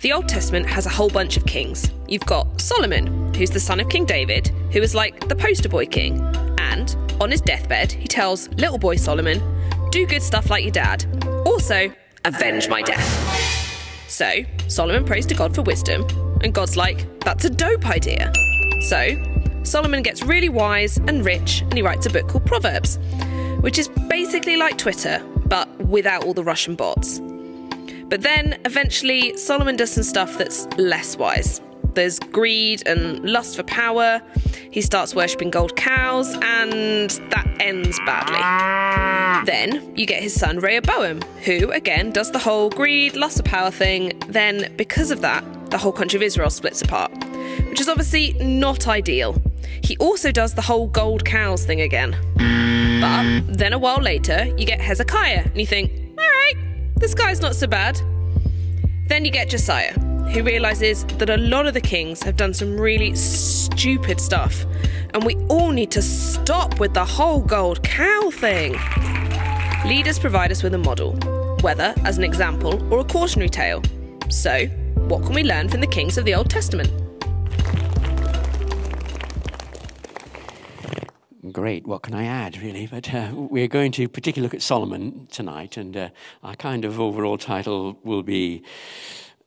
The Old Testament has a whole bunch of kings. You've got Solomon, who's the son of King David, who is like the poster boy king. And on his deathbed, he tells little boy Solomon, do good stuff like your dad. Also, avenge my death. So, Solomon prays to God for wisdom, and God's like, that's a dope idea. So, Solomon gets really wise and rich, and he writes a book called Proverbs, which is basically like Twitter, but without all the Russian bots. But then eventually, Solomon does some stuff that's less wise. There's greed and lust for power. He starts worshipping gold cows, and that ends badly. Then you get his son Rehoboam, who again does the whole greed, lust for power thing. Then, because of that, the whole country of Israel splits apart, which is obviously not ideal. He also does the whole gold cows thing again. But then a while later, you get Hezekiah, and you think, all right, this guy's not so bad. Then you get Josiah, who realizes that a lot of the kings have done some really stupid stuff, and we all need to stop with the whole gold cow thing. Leaders provide us with a model, whether as an example or a cautionary tale. So, what can we learn from the kings of the Old Testament? Great. What can I add, really? But uh, we're going to particularly look at Solomon tonight, and uh, our kind of overall title will be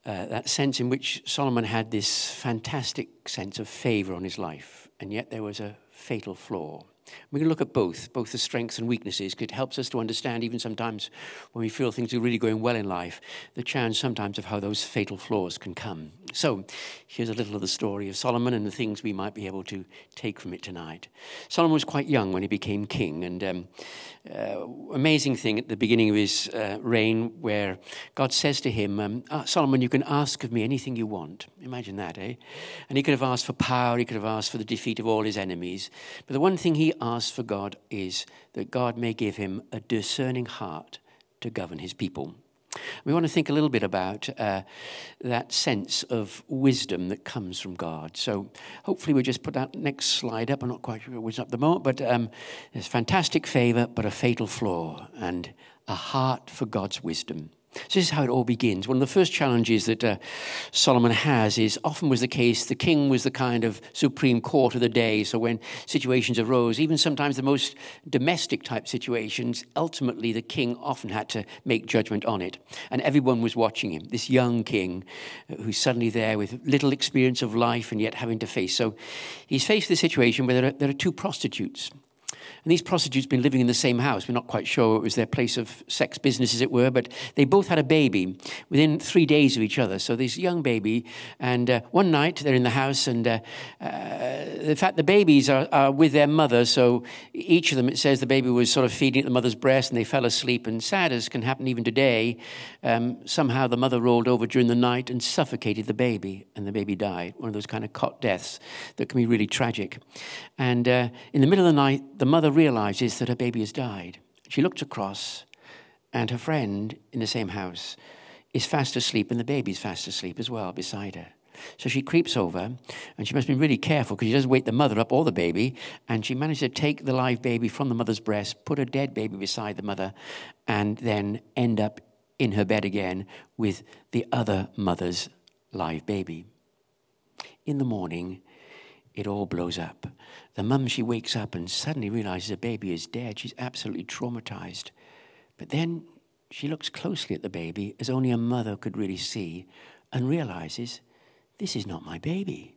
uh, that sense in which Solomon had this fantastic sense of favor on his life, and yet there was a fatal flaw. Going to look at both, both the strengths and weaknesses, it helps us to understand, even sometimes when we feel things are really going well in life, the chance sometimes of how those fatal flaws can come. So, here's a little of the story of Solomon and the things we might be able to take from it tonight. Solomon was quite young when he became king, and um, uh, amazing thing at the beginning of his uh, reign, where God says to him, um, ah, Solomon, you can ask of me anything you want. Imagine that, eh? And he could have asked for power, he could have asked for the defeat of all his enemies. But the one thing he asks for God is that God may give him a discerning heart to govern his people. We want to think a little bit about uh, that sense of wisdom that comes from God. So hopefully we'll just put that next slide up. I'm not quite sure what's up at the moment, but um, there's fantastic favor, but a fatal flaw, and a heart for God's wisdom. So this is how it all begins. One of the first challenges that uh, Solomon has is often was the case the king was the kind of supreme court of the day. So when situations arose, even sometimes the most domestic type situations, ultimately the king often had to make judgment on it. And everyone was watching him, this young king uh, who's suddenly there with little experience of life and yet having to face. So he's faced the situation where there are, there are two prostitutes. And these prostitutes been living in the same house. We're not quite sure it was their place of sex business, as it were, but they both had a baby within three days of each other. So this young baby, and uh, one night they're in the house, and uh, uh, in fact the babies are, are, with their mother. So each of them, it says the baby was sort of feeding at the mother's breast, and they fell asleep. And sad as can happen even today, um, somehow the mother rolled over during the night and suffocated the baby, and the baby died. One of those kind of cot deaths that can be really tragic. And uh, in the middle of the night, the mother realizes that her baby has died. She looks across, and her friend in the same house is fast asleep, and the baby's fast asleep as well beside her. So she creeps over, and she must be really careful because she doesn't wake the mother up or the baby. And she manages to take the live baby from the mother's breast, put a dead baby beside the mother, and then end up in her bed again with the other mother's live baby. In the morning, it all blows up. The mum, she wakes up and suddenly realizes the baby is dead. She's absolutely traumatized. But then she looks closely at the baby, as only a mother could really see, and realizes this is not my baby.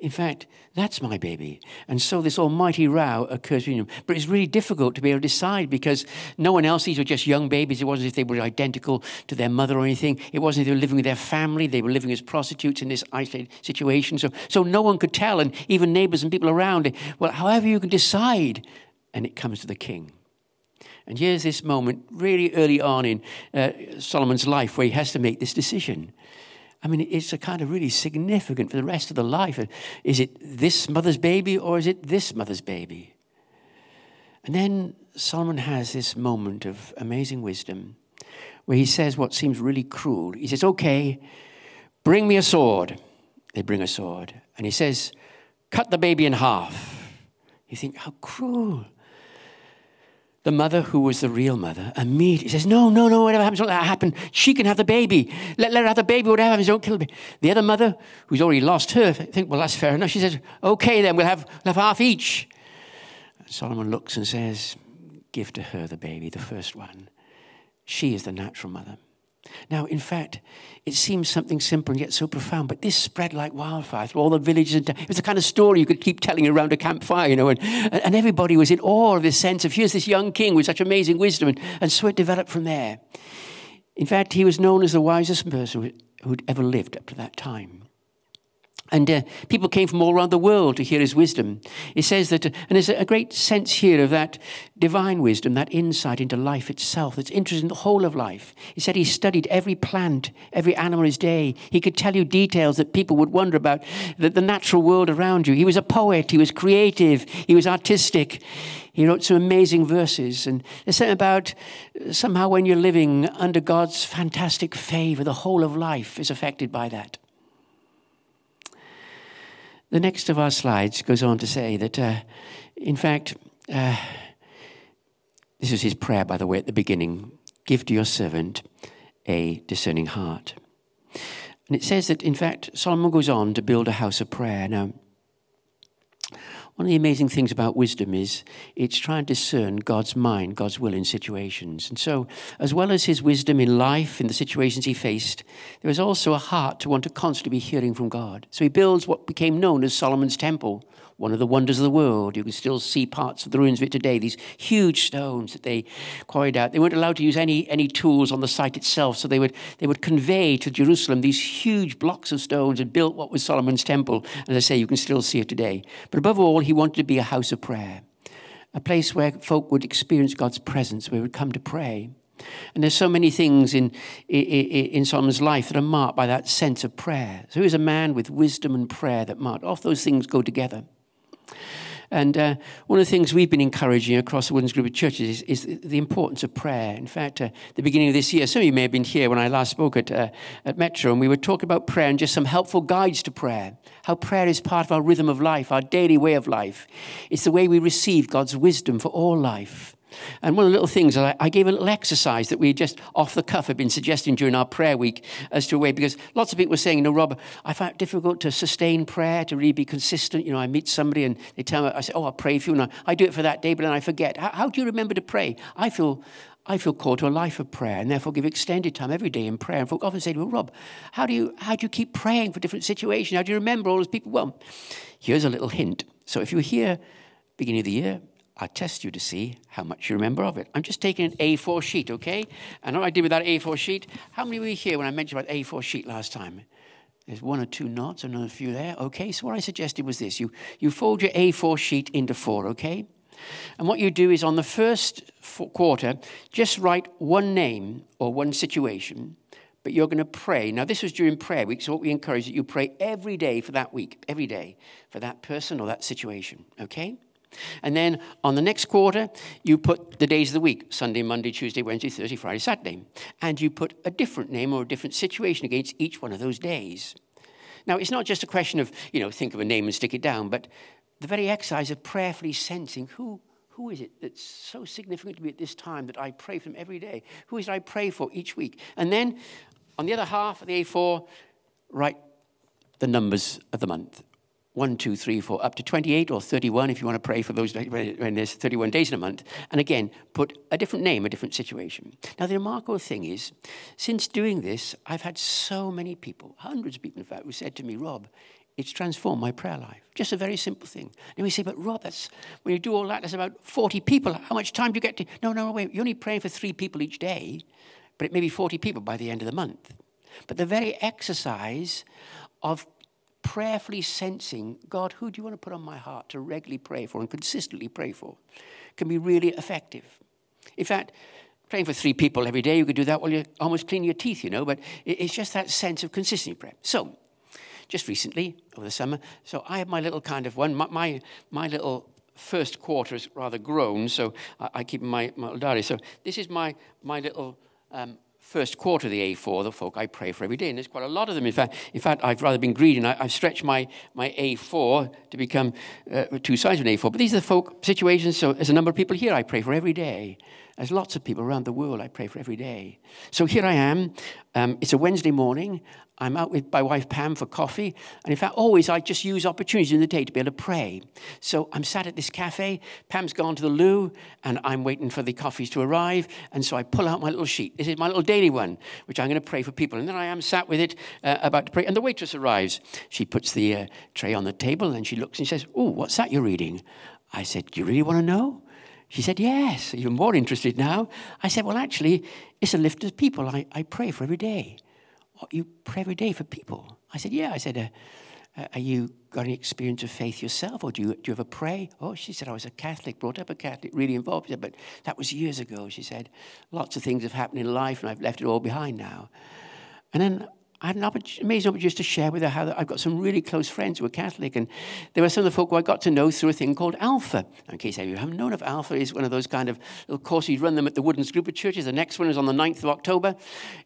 In fact, that's my baby. And so this almighty row occurs between them. But it's really difficult to be able to decide because no one else, these were just young babies. It wasn't as if they were identical to their mother or anything. It wasn't as if they were living with their family. They were living as prostitutes in this isolated situation. So, so no one could tell, and even neighbors and people around. Well, however you can decide. And it comes to the king. And here's this moment, really early on in uh, Solomon's life, where he has to make this decision. I mean, it's a kind of really significant for the rest of the life. Is it this mother's baby or is it this mother's baby? And then Solomon has this moment of amazing wisdom where he says what seems really cruel. He says, Okay, bring me a sword. They bring a sword. And he says, Cut the baby in half. You think, How cruel. The mother, who was the real mother, immediately says, No, no, no, whatever happens, don't let that happen. She can have the baby. Let, let her have the baby, whatever happens, don't kill the baby. The other mother, who's already lost her, I think, Well, that's fair enough. She says, Okay, then, we'll have, we'll have half each. Solomon looks and says, Give to her the baby, the first one. She is the natural mother. Now, in fact, it seems something simple and yet so profound, but this spread like wildfire through all the villages. And it was the kind of story you could keep telling around a campfire, you know, and, and everybody was in awe of this sense of here's this young king with such amazing wisdom, and, and so it developed from there. In fact, he was known as the wisest person who'd ever lived up to that time. And uh, people came from all around the world to hear his wisdom. It says that, uh, and there's a great sense here of that divine wisdom, that insight into life itself, that's interested in the whole of life. He said he studied every plant, every animal his day. He could tell you details that people would wonder about, the, the natural world around you. He was a poet, he was creative, he was artistic. He wrote some amazing verses. And there's something about uh, somehow when you're living under God's fantastic favor, the whole of life is affected by that. The next of our slides goes on to say that, uh, in fact, uh, this is his prayer, by the way, at the beginning give to your servant a discerning heart. And it says that, in fact, Solomon goes on to build a house of prayer. Now, one of the amazing things about wisdom is it's trying to discern God's mind, God's will in situations. And so, as well as his wisdom in life, in the situations he faced, there was also a heart to want to constantly be hearing from God. So he builds what became known as Solomon's Temple, one of the wonders of the world. You can still see parts of the ruins of it today, these huge stones that they quarried out. They weren't allowed to use any, any tools on the site itself, so they would, they would convey to Jerusalem these huge blocks of stones and built what was Solomon's temple. As I say, you can still see it today. But above all, he wanted to be a house of prayer, a place where folk would experience God's presence, where they would come to pray. And there's so many things in, in, in, Solomon's life that are marked by that sense of prayer. So he he's a man with wisdom and prayer that marked. All those things go together. And uh, one of the things we've been encouraging across the Woodlands Group of Churches is, is the importance of prayer. In fact, uh, the beginning of this year, some of you may have been here when I last spoke at, uh, at Metro, and we were talking about prayer and just some helpful guides to prayer. How prayer is part of our rhythm of life, our daily way of life. It's the way we receive God's wisdom for all life. And one of the little things, that I gave a little exercise that we just off the cuff have been suggesting during our prayer week as to a way, because lots of people were saying, you know, Rob, I find it difficult to sustain prayer, to really be consistent. You know, I meet somebody and they tell me, I say, oh, I'll pray for you. And I do it for that day, but then I forget. How, how do you remember to pray? I feel I feel called to a life of prayer and therefore give extended time every day in prayer. And folk often say, Well, Rob, how do you how do you keep praying for different situations? How do you remember all those people? Well, here's a little hint. So if you were here beginning of the year, I test you to see how much you remember of it. I'm just taking an A4 sheet, okay? And what I did with that A4 sheet, how many were here when I mentioned about A4 sheet last time? There's one or two nods, another few there. Okay, so what I suggested was this. You, you fold your A4 sheet into four, okay? And what you do is on the first quarter, just write one name or one situation, but you're going to pray. Now, this was during prayer week, so what we encourage that you pray every day for that week, every day for that person or that situation, okay? And then on the next quarter, you put the days of the week Sunday, Monday, Tuesday, Wednesday, Thursday, Friday, Saturday. And you put a different name or a different situation against each one of those days. Now, it's not just a question of, you know, think of a name and stick it down, but the very exercise of prayerfully sensing who, who is it that's so significant to me at this time that I pray for them every day? Who is it I pray for each week? And then on the other half of the A4, write the numbers of the month. 1, 2, 3, 4, up to 28 or 31 if you want to pray for those when there's 31 days in a month. And again, put a different name, a different situation. Now, the remarkable thing is, since doing this, I've had so many people, hundreds of people in fact, who said to me, Rob, it's transformed my prayer life. Just a very simple thing. And we say, but Rob, that's when you do all that, there's about 40 people. How much time do you get to? No, no, no, wait. You're only praying for three people each day, but it may be 40 people by the end of the month. But the very exercise of prayerfully sensing, God, who do you want to put on my heart to regularly pray for and consistently pray for, can be really effective. In fact, praying for three people every day, you could do that while you're almost cleaning your teeth, you know, but it's just that sense of consistency prayer. So, just recently, over the summer, so I have my little kind of one, my, my, my little first quarter is rather grown, so I, I keep my, my diary. So this is my, my little um, first quarter of the A4, the folk I pray for every day. And there's quite a lot of them. In fact, in fact I've rather been greedy and I, have stretched my, my A4 to become uh, two sides of an A4. But these are the folk situations. So there's a number of people here I pray for every day. There's lots of people around the world I pray for every day. So here I am. Um, it's a Wednesday morning. I'm out with my wife Pam for coffee. And in fact, always I just use opportunities in the day to be able to pray. So I'm sat at this cafe. Pam's gone to the loo, and I'm waiting for the coffees to arrive. And so I pull out my little sheet. This is my little daily one, which I'm going to pray for people. And then I am sat with it, uh, about to pray. And the waitress arrives. She puts the uh, tray on the table, and she looks and she says, Oh, what's that you're reading? I said, Do you really want to know? She said, Yes, even more interested now. I said, Well, actually, it's a lift of people I, I pray for every day what, you pray every day for people? I said, yeah. I said, uh, uh, are you got any experience of faith yourself, or do you, do you ever pray? Oh, she said, I was a Catholic, brought up a Catholic, really involved. But that was years ago. She said, lots of things have happened in life, and I've left it all behind now. And then I had an amazing opportunity to share with her how I've got some really close friends who are Catholic, and there were some of the folk who I got to know through a thing called Alpha. In case you haven't known of Alpha, is one of those kind of little courses you run them at the Woodlands Group of Churches. The next one is on the 9th of October.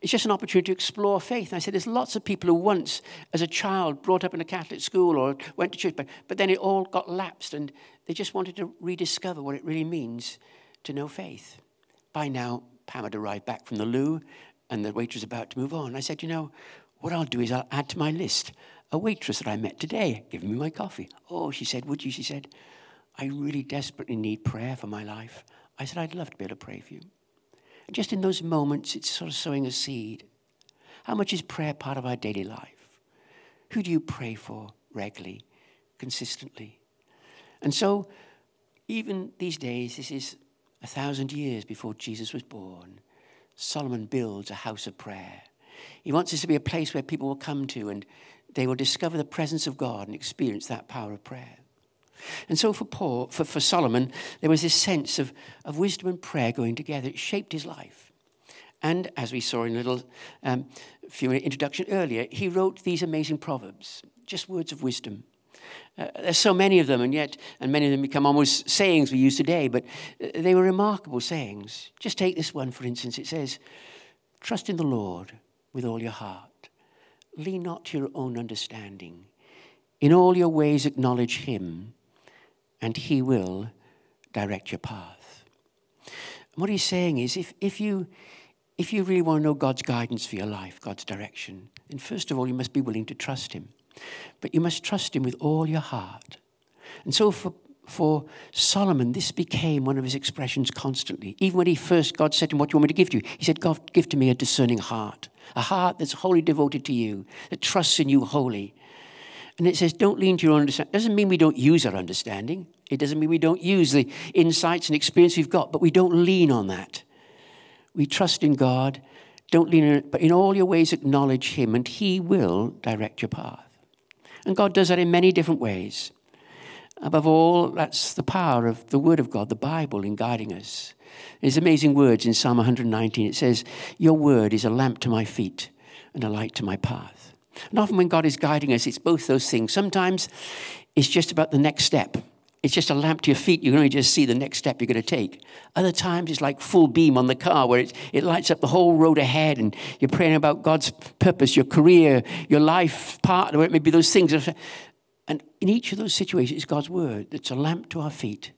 It's just an opportunity to explore faith. And I said, there's lots of people who once, as a child, brought up in a Catholic school or went to church, but, but then it all got lapsed, and they just wanted to rediscover what it really means to know faith. By now, Pam had arrived back from the loo, and the waitress was about to move on. I said, you know, what I'll do is I'll add to my list a waitress that I met today giving me my coffee. Oh, she said, Would you? She said, I really desperately need prayer for my life. I said, I'd love to be able to pray for you. And just in those moments, it's sort of sowing a seed. How much is prayer part of our daily life? Who do you pray for regularly, consistently? And so, even these days, this is a thousand years before Jesus was born, Solomon builds a house of prayer. He wants this to be a place where people will come to and they will discover the presence of God and experience that power of prayer. And so for Paul, for, for Solomon, there was this sense of, of wisdom and prayer going together. It shaped his life. And as we saw in a little um, few introduction earlier, he wrote these amazing proverbs, just words of wisdom. Uh, there's so many of them, and yet, and many of them become almost sayings we use today, but uh, they were remarkable sayings. Just take this one, for instance. It says, Trust in the Lord with all your heart. Lean not to your own understanding. In all your ways, acknowledge Him, and He will direct your path. And what he's saying is if, if, you, if you really want to know God's guidance for your life, God's direction, then first of all, you must be willing to trust Him. But you must trust Him with all your heart. And so for for Solomon, this became one of his expressions constantly. Even when he first, God said to him, What do you want me to give to you? He said, God, give to me a discerning heart, a heart that's wholly devoted to you, that trusts in you wholly. And it says, Don't lean to your own understanding. It doesn't mean we don't use our understanding. It doesn't mean we don't use the insights and experience we've got, but we don't lean on that. We trust in God. Don't lean on it, but in all your ways acknowledge Him, and He will direct your path. And God does that in many different ways. Above all, that's the power of the Word of God, the Bible, in guiding us. There's amazing words in Psalm 119. It says, Your word is a lamp to my feet and a light to my path. And often when God is guiding us, it's both those things. Sometimes it's just about the next step. It's just a lamp to your feet. You can only just see the next step you're going to take. Other times it's like full beam on the car where it, it lights up the whole road ahead and you're praying about God's purpose, your career, your life partner, it may be those things. And in each of those situations, it's God's word that's a lamp to our feet,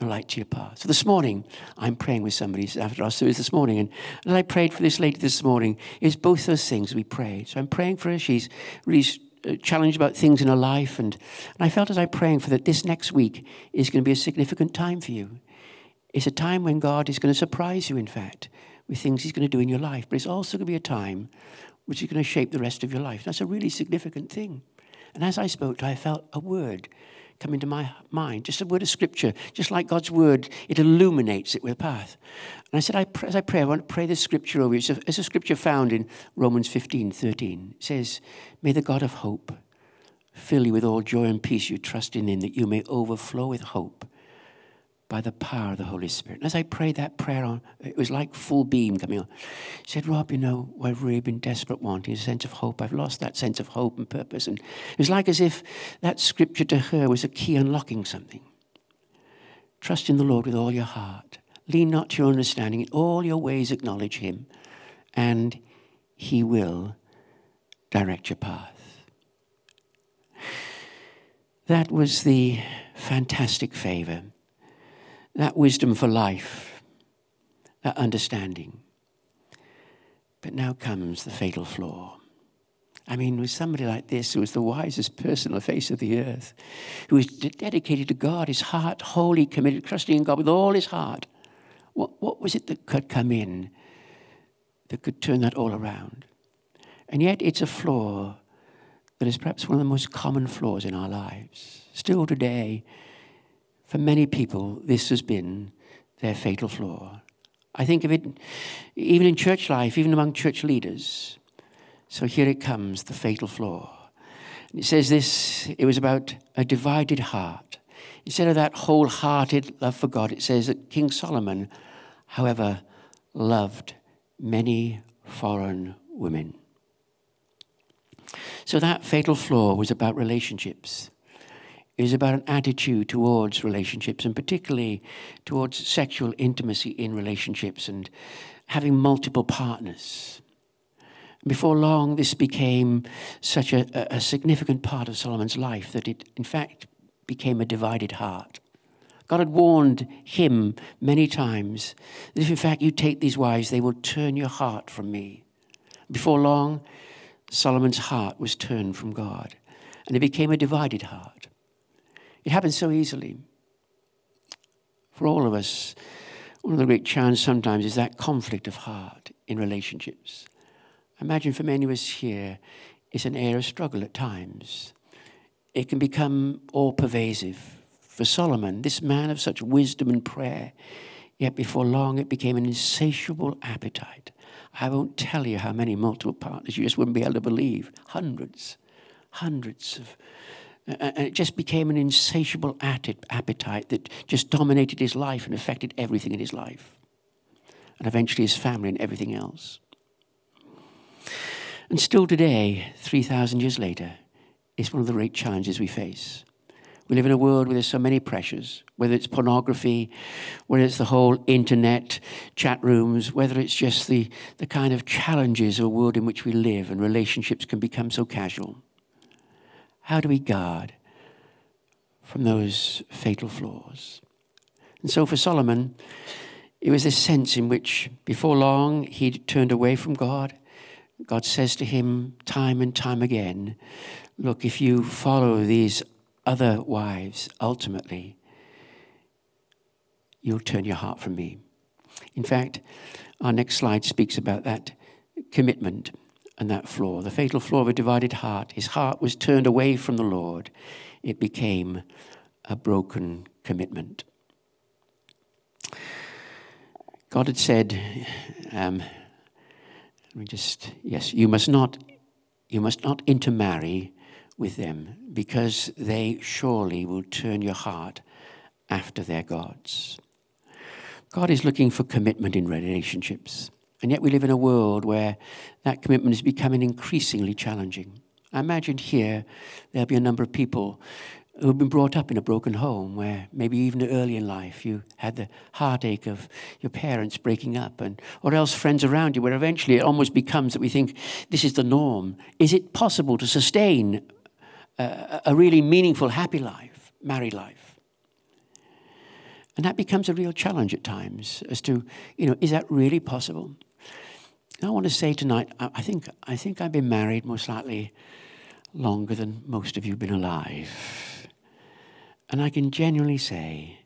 a light to your path. So this morning, I'm praying with somebody after our service this morning, and, and I prayed for this lady this morning. it's both those things we prayed. So I'm praying for her. She's really uh, challenged about things in her life, and, and I felt as I'm praying for that this next week is going to be a significant time for you. It's a time when God is going to surprise you, in fact, with things He's going to do in your life. But it's also going to be a time which is going to shape the rest of your life. That's a really significant thing. And as I spoke I felt a word come into my mind, just a word of scripture, just like God's word, it illuminates it with a path. And I said, I pray, as I pray, I want to pray this scripture over you. It's a, it's a scripture found in Romans 15, 13. It says, May the God of hope fill you with all joy and peace you trust in him, that you may overflow with hope by the power of the Holy Spirit. And as I prayed that prayer on, it was like full beam coming on. He said, Rob, you know, I've really been desperate wanting a sense of hope. I've lost that sense of hope and purpose. And it was like as if that scripture to her was a key unlocking something. Trust in the Lord with all your heart. Lean not to your understanding. In all your ways acknowledge him, and He will direct your path. That was the fantastic favor, that wisdom for life, that understanding. But now comes the fatal flaw. I mean, with somebody like this, who was the wisest person on the face of the earth, who was dedicated to God, his heart wholly committed, trusting in God with all his heart, what, what was it that could come in that could turn that all around? And yet, it's a flaw that is perhaps one of the most common flaws in our lives. Still today, for many people, this has been their fatal flaw. I think of it even in church life, even among church leaders. So here it comes, the fatal flaw. It says this it was about a divided heart. Instead of that wholehearted love for God, it says that King Solomon, however, loved many foreign women. So that fatal flaw was about relationships. Was about an attitude towards relationships, and particularly towards sexual intimacy in relationships and having multiple partners. Before long, this became such a, a, significant part of Solomon's life that it, in fact, became a divided heart. God had warned him many times that if, in fact, you take these wives, they will turn your heart from me. Before long, Solomon's heart was turned from God, and it became a divided heart. It happens so easily. For all of us, one of the great challenges sometimes is that conflict of heart in relationships. I Imagine for many of us here, it's an area of struggle at times. It can become all pervasive. For Solomon, this man of such wisdom and prayer, yet before long it became an insatiable appetite. I won't tell you how many multiple partners you just wouldn't be able to believe. Hundreds, hundreds of. And it just became an insatiable appetite that just dominated his life and affected everything in his life. And eventually his family and everything else. And still today, 3,000 years later, it's one of the great challenges we face. We live in a world where there's so many pressures, whether it's pornography, whether it's the whole internet, chat rooms, whether it's just the, the kind of challenges of a world in which we live and relationships can become so casual. How do we guard from those fatal flaws? And so for Solomon, it was this sense in which before long he'd turned away from God God says to him time and time again, Look, if you follow these other wives, ultimately, you'll turn your heart from me. In fact, our next slide speaks about that commitment and that flaw, the fatal flaw of a divided heart. His heart was turned away from the Lord, it became a broken commitment. God had said, um, let me just, yes, you must not, you must not intermarry with them because they surely will turn your heart after their gods. God is looking for commitment in relationships. And yet we live in a world where that commitment is becoming increasingly challenging. I imagine here there'll be a number of people who've been brought up in a broken home where maybe even early in life you had the heartache of your parents breaking up and or else friends around you where eventually it almost becomes that we think this is the norm. Is it possible to sustain a, a really meaningful happy life married life? And that becomes a real challenge at times as to you know is that really possible and i want to say tonight i think i think i've been married most likely longer than most of you have been alive and I can genuinely say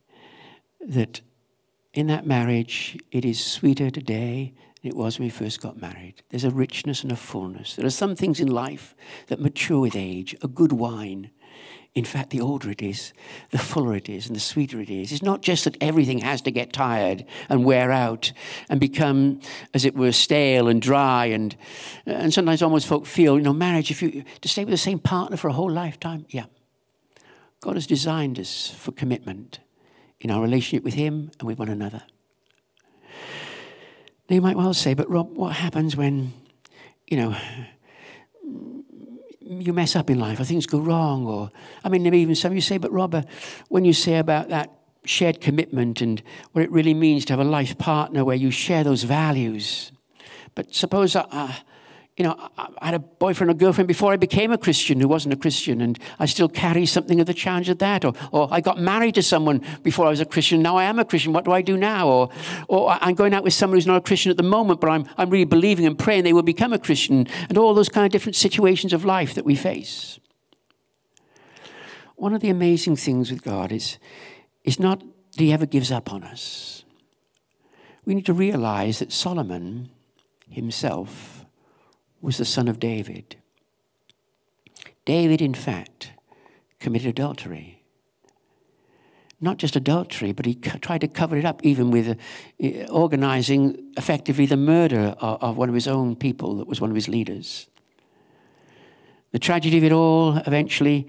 that in that marriage, it is sweeter today than it was when we first got married. There's a richness and a fullness. There are some things in life that mature with age, a good wine. In fact, the older it is, the fuller it is, and the sweeter it is. It's not just that everything has to get tired and wear out and become, as it were, stale and dry. And, and sometimes almost folk feel, you know, marriage, if you to stay with the same partner for a whole lifetime, yeah, God has designed us for commitment in our relationship with Him and with one another. Now you might well say, but Rob, what happens when, you know, you mess up in life or things go wrong? Or, I mean, maybe even some you say, but Rob, uh, when you say about that shared commitment and what it really means to have a life partner where you share those values, but suppose I, uh, you know, I had a boyfriend or girlfriend before I became a Christian who wasn't a Christian, and I still carry something of the challenge of that. Or, or I got married to someone before I was a Christian, now I am a Christian, what do I do now? Or, or I'm going out with someone who's not a Christian at the moment, but I'm, I'm really believing and praying they will become a Christian, and all those kind of different situations of life that we face. One of the amazing things with God is, is not that He ever gives up on us. We need to realize that Solomon himself was the son of David. David, in fact, committed adultery. Not just adultery, but he tried to cover it up, even with uh, organizing effectively the murder of, one of his own people that was one of his leaders. The tragedy of it all, eventually,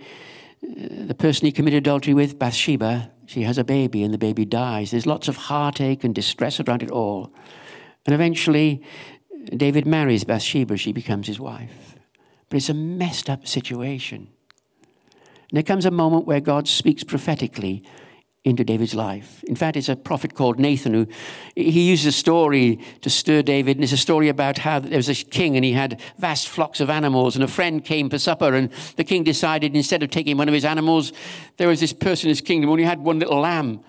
uh, the person he committed adultery with, Bathsheba, she has a baby and the baby dies. There's lots of heartache and distress around it all. And eventually, David marries Bathsheba, she becomes his wife. But it's a messed up situation. And there comes a moment where God speaks prophetically into David's life. In fact, it's a prophet called Nathan who he uses a story to stir David, and it's a story about how there was a king and he had vast flocks of animals, and a friend came for supper, and the king decided instead of taking one of his animals, there was this person in his kingdom who only had one little lamb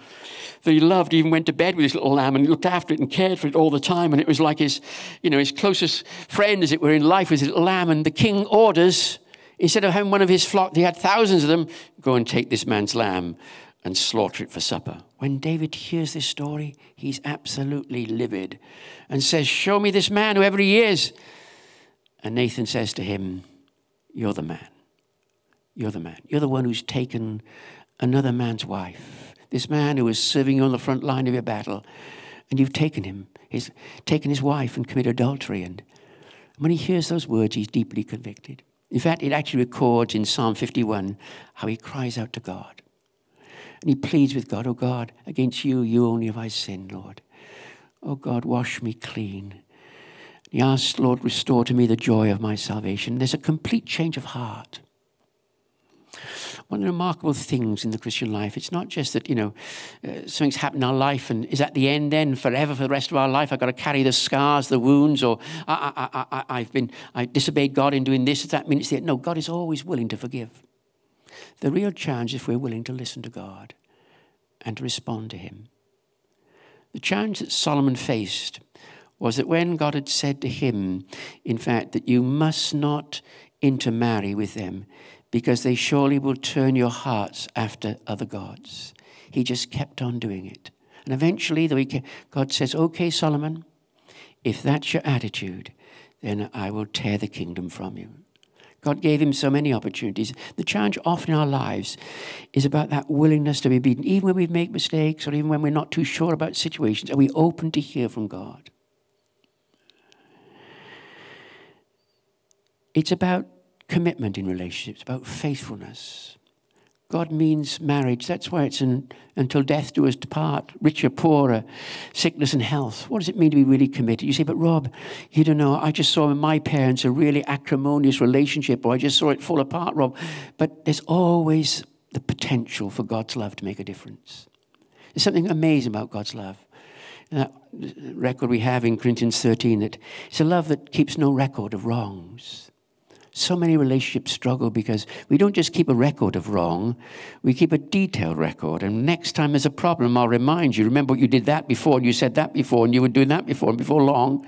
that he loved. Even went to bed with his little lamb and looked after it and cared for it all the time. And it was like his, you know, his closest friend, as it were, in life was his little lamb. And the king orders, instead of having one of his flock, he had thousands of them, go and take this man's lamb and slaughter it for supper. When David hears this story, he's absolutely livid and says, Show me this man, whoever he is. And Nathan says to him, You're the man. You're the man. You're the one who's taken another man's wife this man who was serving you on the front line of your battle, and you've taken him, he's taken his wife and committed adultery. And when he hears those words, he's deeply convicted. In fact, it actually records in Psalm 51 how he cries out to God. And he pleads with God, Oh God, against you, you only have I sinned, Lord. Oh God, wash me clean. He asks, Lord, restore to me the joy of my salvation. There's a complete change of heart one of the remarkable things in the Christian life. It's not just that, you know, uh, something's happened in our life and is at the end then forever for the rest of our life. I've got to carry the scars, the wounds, or I, have been, I disobeyed God in doing this. Does that mean it's the end? No, God is always willing to forgive. The real challenge is if we're willing to listen to God and to respond to Him. The challenge that Solomon faced was that when God had said to him, in fact, that you must not intermarry with them, because they surely will turn your hearts after other gods. He just kept on doing it. And eventually, God says, Okay, Solomon, if that's your attitude, then I will tear the kingdom from you. God gave him so many opportunities. The challenge often in our lives is about that willingness to be beaten. Even when we make mistakes or even when we're not too sure about situations, are we open to hear from God? It's about commitment in relationships, about faithfulness. God means marriage. That's why it's an, until death do us depart, richer, poorer, sickness and health. What does it mean to be really committed? You say, but Rob, you don't know. I just saw my parents a really acrimonious relationship, or I just saw it fall apart, Rob. But there's always the potential for God's love to make a difference. There's something amazing about God's love. that record we have in Corinthians 13 that it's a love that keeps no record of wrongs. So many relationships struggle because we don't just keep a record of wrong, we keep a detailed record. And next time there's a problem, I'll remind you remember you did that before, and you said that before, and you were doing that before, and before long.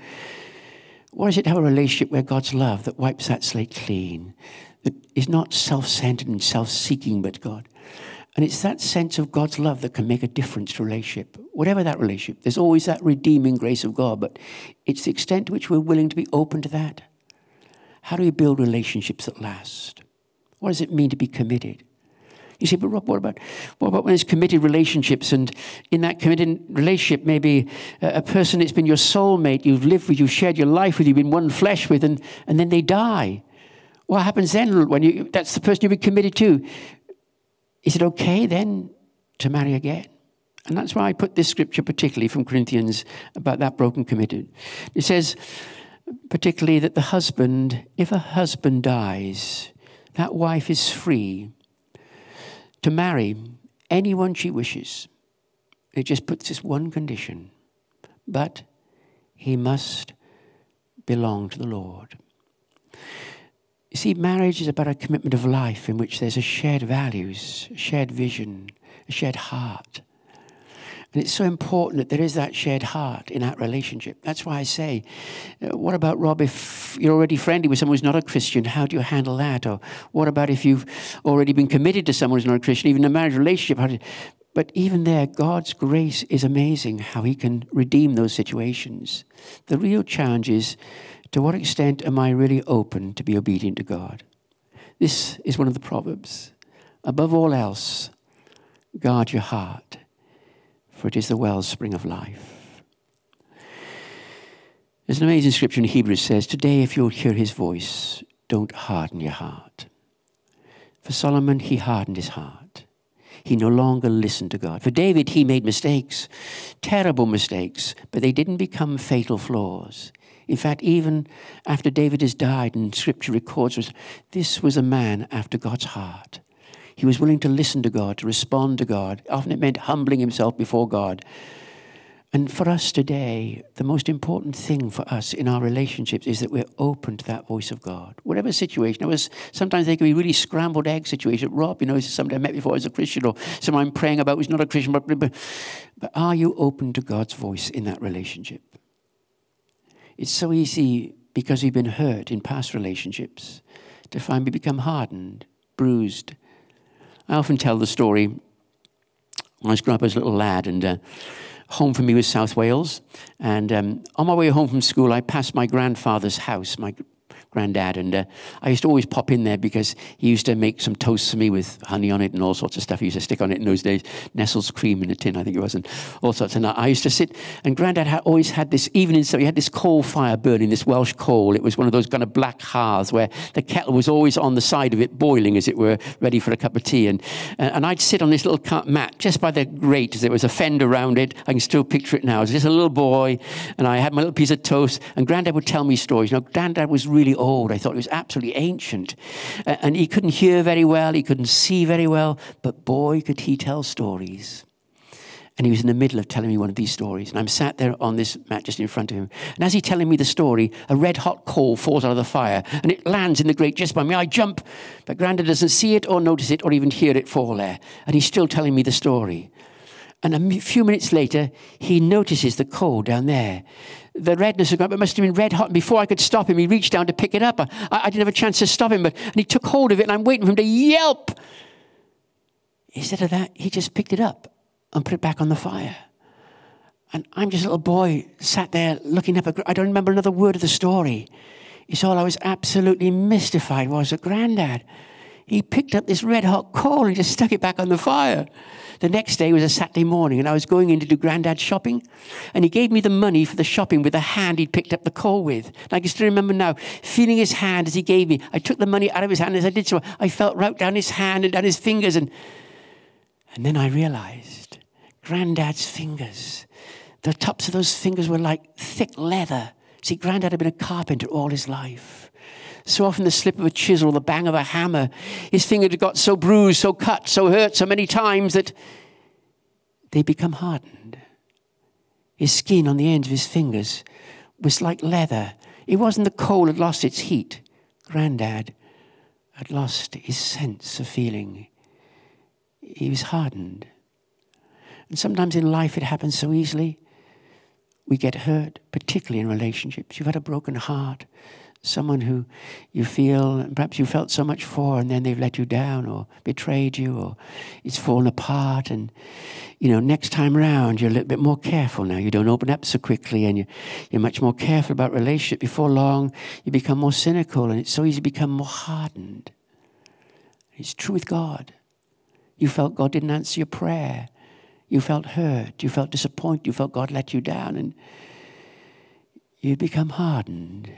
why is it to have a relationship where God's love that wipes that slate clean, that is not self centered and self seeking, but God? And it's that sense of God's love that can make a difference to relationship. Whatever that relationship, there's always that redeeming grace of God, but it's the extent to which we're willing to be open to that. How do we build relationships that last? What does it mean to be committed? You say, but Rob, what about, what about when there's committed relationships and in that committed relationship, maybe a, a person that's been your soulmate, you've lived with, you've shared your life with, you've been one flesh with, and, and then they die. What happens then when you, that's the person you've been committed to? Is it okay then to marry again? And that's why I put this scripture particularly from Corinthians about that broken committed. It says, particularly that the husband, if a husband dies, that wife is free to marry anyone she wishes. It just puts this one condition. But he must belong to the Lord. You see, marriage is about a commitment of life in which there's a shared values, a shared vision, a shared heart. And it's so important that there is that shared heart in that relationship. That's why I say, uh, what about, Rob, if you're already friendly with someone who's not a Christian, how do you handle that? Or what about if you've already been committed to someone who's not a Christian, even a marriage relationship? But even there, God's grace is amazing how He can redeem those situations. The real challenge is to what extent am I really open to be obedient to God? This is one of the Proverbs. Above all else, guard your heart, for it is the wellspring of life. There's an amazing scripture in Hebrews says, Today, if you'll hear his voice, don't harden your heart. For Solomon, he hardened his heart. He no longer listened to God. For David, he made mistakes, terrible mistakes, but they didn't become fatal flaws. In fact, even after David has died, and scripture records this was a man after God's heart. He was willing to listen to God, to respond to God. Often it meant humbling himself before God. And for us today, the most important thing for us in our relationships is that we're open to that voice of God. Whatever situation, it was sometimes they can be really scrambled egg situation. Rob, you know, somebody I met before as a Christian or someone I'm praying about who's not a Christian, but, but, but are you open to God's voice in that relationship? It's so easy because we've been hurt in past relationships to find we become hardened, bruised. I often tell the story when I was growing up as a little lad, and uh, home for me was South Wales. And um, on my way home from school, I passed my grandfather's house. My granddad. And uh, I used to always pop in there because he used to make some toast for me with honey on it and all sorts of stuff. He used to stick on it in those days, Nestle's cream in a tin, I think it was, and all sorts. And I used to sit, and granddad had always had this, even in, so he had this coal fire burning, this Welsh coal. It was one of those kind of black hearths where the kettle was always on the side of it, boiling, as it were, ready for a cup of tea. And, uh, and I'd sit on this little mat just by the grate. There was a fender around it. I can still picture it now. I was just a little boy, and I had my little piece of toast, and granddad would tell me stories. Know, granddad was really old. I thought he was absolutely ancient. And he couldn't hear very well, he couldn't see very well, but boy, could he tell stories. And he was in the middle of telling me one of these stories. And I'm sat there on this mat just in front of him. And as he's telling me the story, a red hot coal falls out of the fire and it lands in the grate just by me. I jump, but Grandad doesn't see it or notice it or even hear it fall there. And he's still telling me the story. And a few minutes later, he notices the coal down there. The redness had gone, it must have been red hot. And before I could stop him, he reached down to pick it up. I, I didn't have a chance to stop him, but and he took hold of it, and I'm waiting for him to yelp. Instead of that, he just picked it up and put it back on the fire. And I'm just a little boy sat there looking up. At, I don't remember another word of the story. It's all I was absolutely mystified was that granddad, he picked up this red hot coal and just stuck it back on the fire. The next day was a Saturday morning, and I was going in to do granddad's shopping. And he gave me the money for the shopping with the hand he'd picked up the coal with. And I can still remember now, feeling his hand as he gave me. I took the money out of his hand as I did so. I felt right down his hand and down his fingers. And, and then I realized granddad's fingers, the tops of those fingers were like thick leather. See, granddad had been a carpenter all his life. So often, the slip of a chisel, the bang of a hammer, his finger got so bruised, so cut, so hurt so many times that they become hardened. His skin on the ends of his fingers was like leather. It wasn't the coal had lost its heat. Grandad had lost his sense of feeling. He was hardened. And sometimes in life it happens so easily. We get hurt, particularly in relationships. You've had a broken heart someone who you feel perhaps you felt so much for and then they've let you down or betrayed you or it's fallen apart and you know next time around you're a little bit more careful now. You don't open up so quickly and you, you're much more careful about relationship. Before long you become more cynical and it's so easy to become more hardened. It's true with god. You felt god didn't answer your prayer. You felt hurt. You felt disappointed. You felt god let you down and you become hardened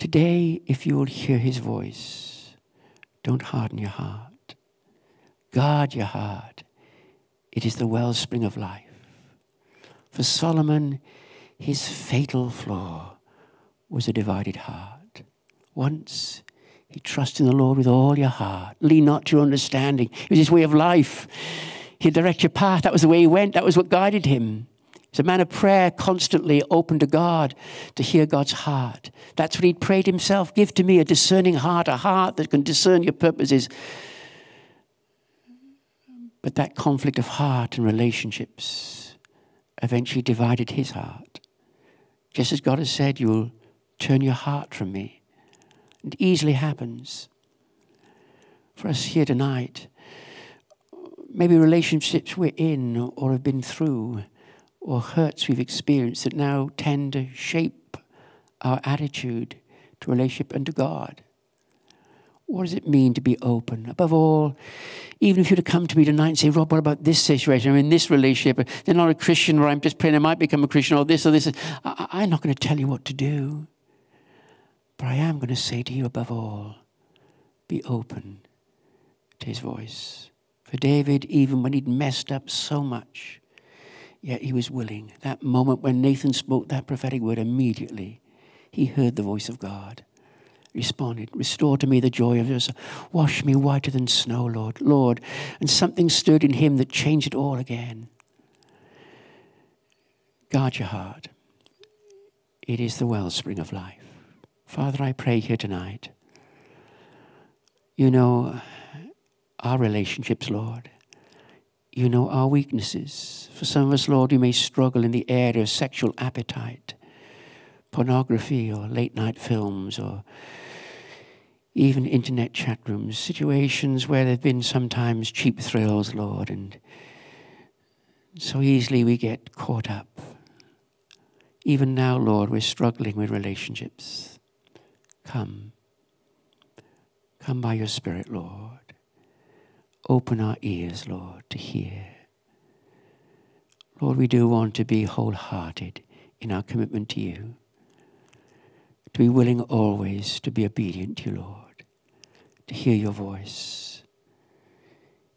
Today, if you will hear his voice, don't harden your heart. Guard your heart. It is the wellspring of life. For Solomon, his fatal flaw was a divided heart. Once he trusted in the Lord with all your heart. Lean not to your understanding. It was his way of life. He'd direct your path. That was the way he went. That was what guided him. He's a man of prayer, constantly open to God to hear God's heart. That's what he'd prayed himself. Give to me a discerning heart, a heart that can discern your purposes. But that conflict of heart and relationships eventually divided his heart. Just as God has said, You will turn your heart from me. It easily happens. For us here tonight, maybe relationships we're in or have been through or hurts we've experienced that now tend to shape our attitude to relationship and to God. What does it mean to be open? Above all, even if you were to come to me tonight and say, Rob, what about this situation? I'm in this relationship. They're not a Christian, or I'm just praying I might become a Christian, or this or this. I, I'm not going to tell you what to do. But I am going to say to you, above all, be open to his voice. For David, even when he'd messed up so much, yet he was willing. That moment when Nathan spoke that prophetic word, immediately he heard the voice of God responded, Restore to me the joy of yours. Wash me whiter than snow, Lord. Lord. And something stirred in him that changed it all again. Guard your heart. It is the wellspring of life. Father, I pray here tonight. You know our relationships, Lord. You know our weaknesses. For some of us, Lord, we may struggle in the area of sexual appetite, pornography, or late night films, or even internet chat rooms, situations where there have been sometimes cheap thrills, Lord, and so easily we get caught up. Even now, Lord, we're struggling with relationships. Come. Come by your Spirit, Lord. Open our ears, Lord, to hear. Lord, we do want to be wholehearted in our commitment to you to be willing always to be obedient to you, Lord, to hear your voice.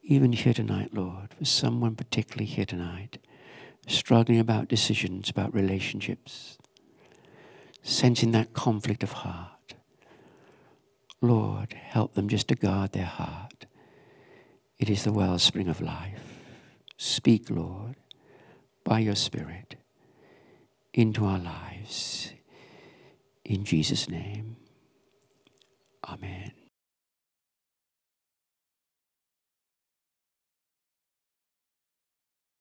Even here tonight, Lord, for someone particularly here tonight, struggling about decisions, about relationships, sensing that conflict of heart. Lord, help them just to guard their heart. It is the wellspring of life. Speak, Lord, by your Spirit into our lives. In Jesus' name, Amen.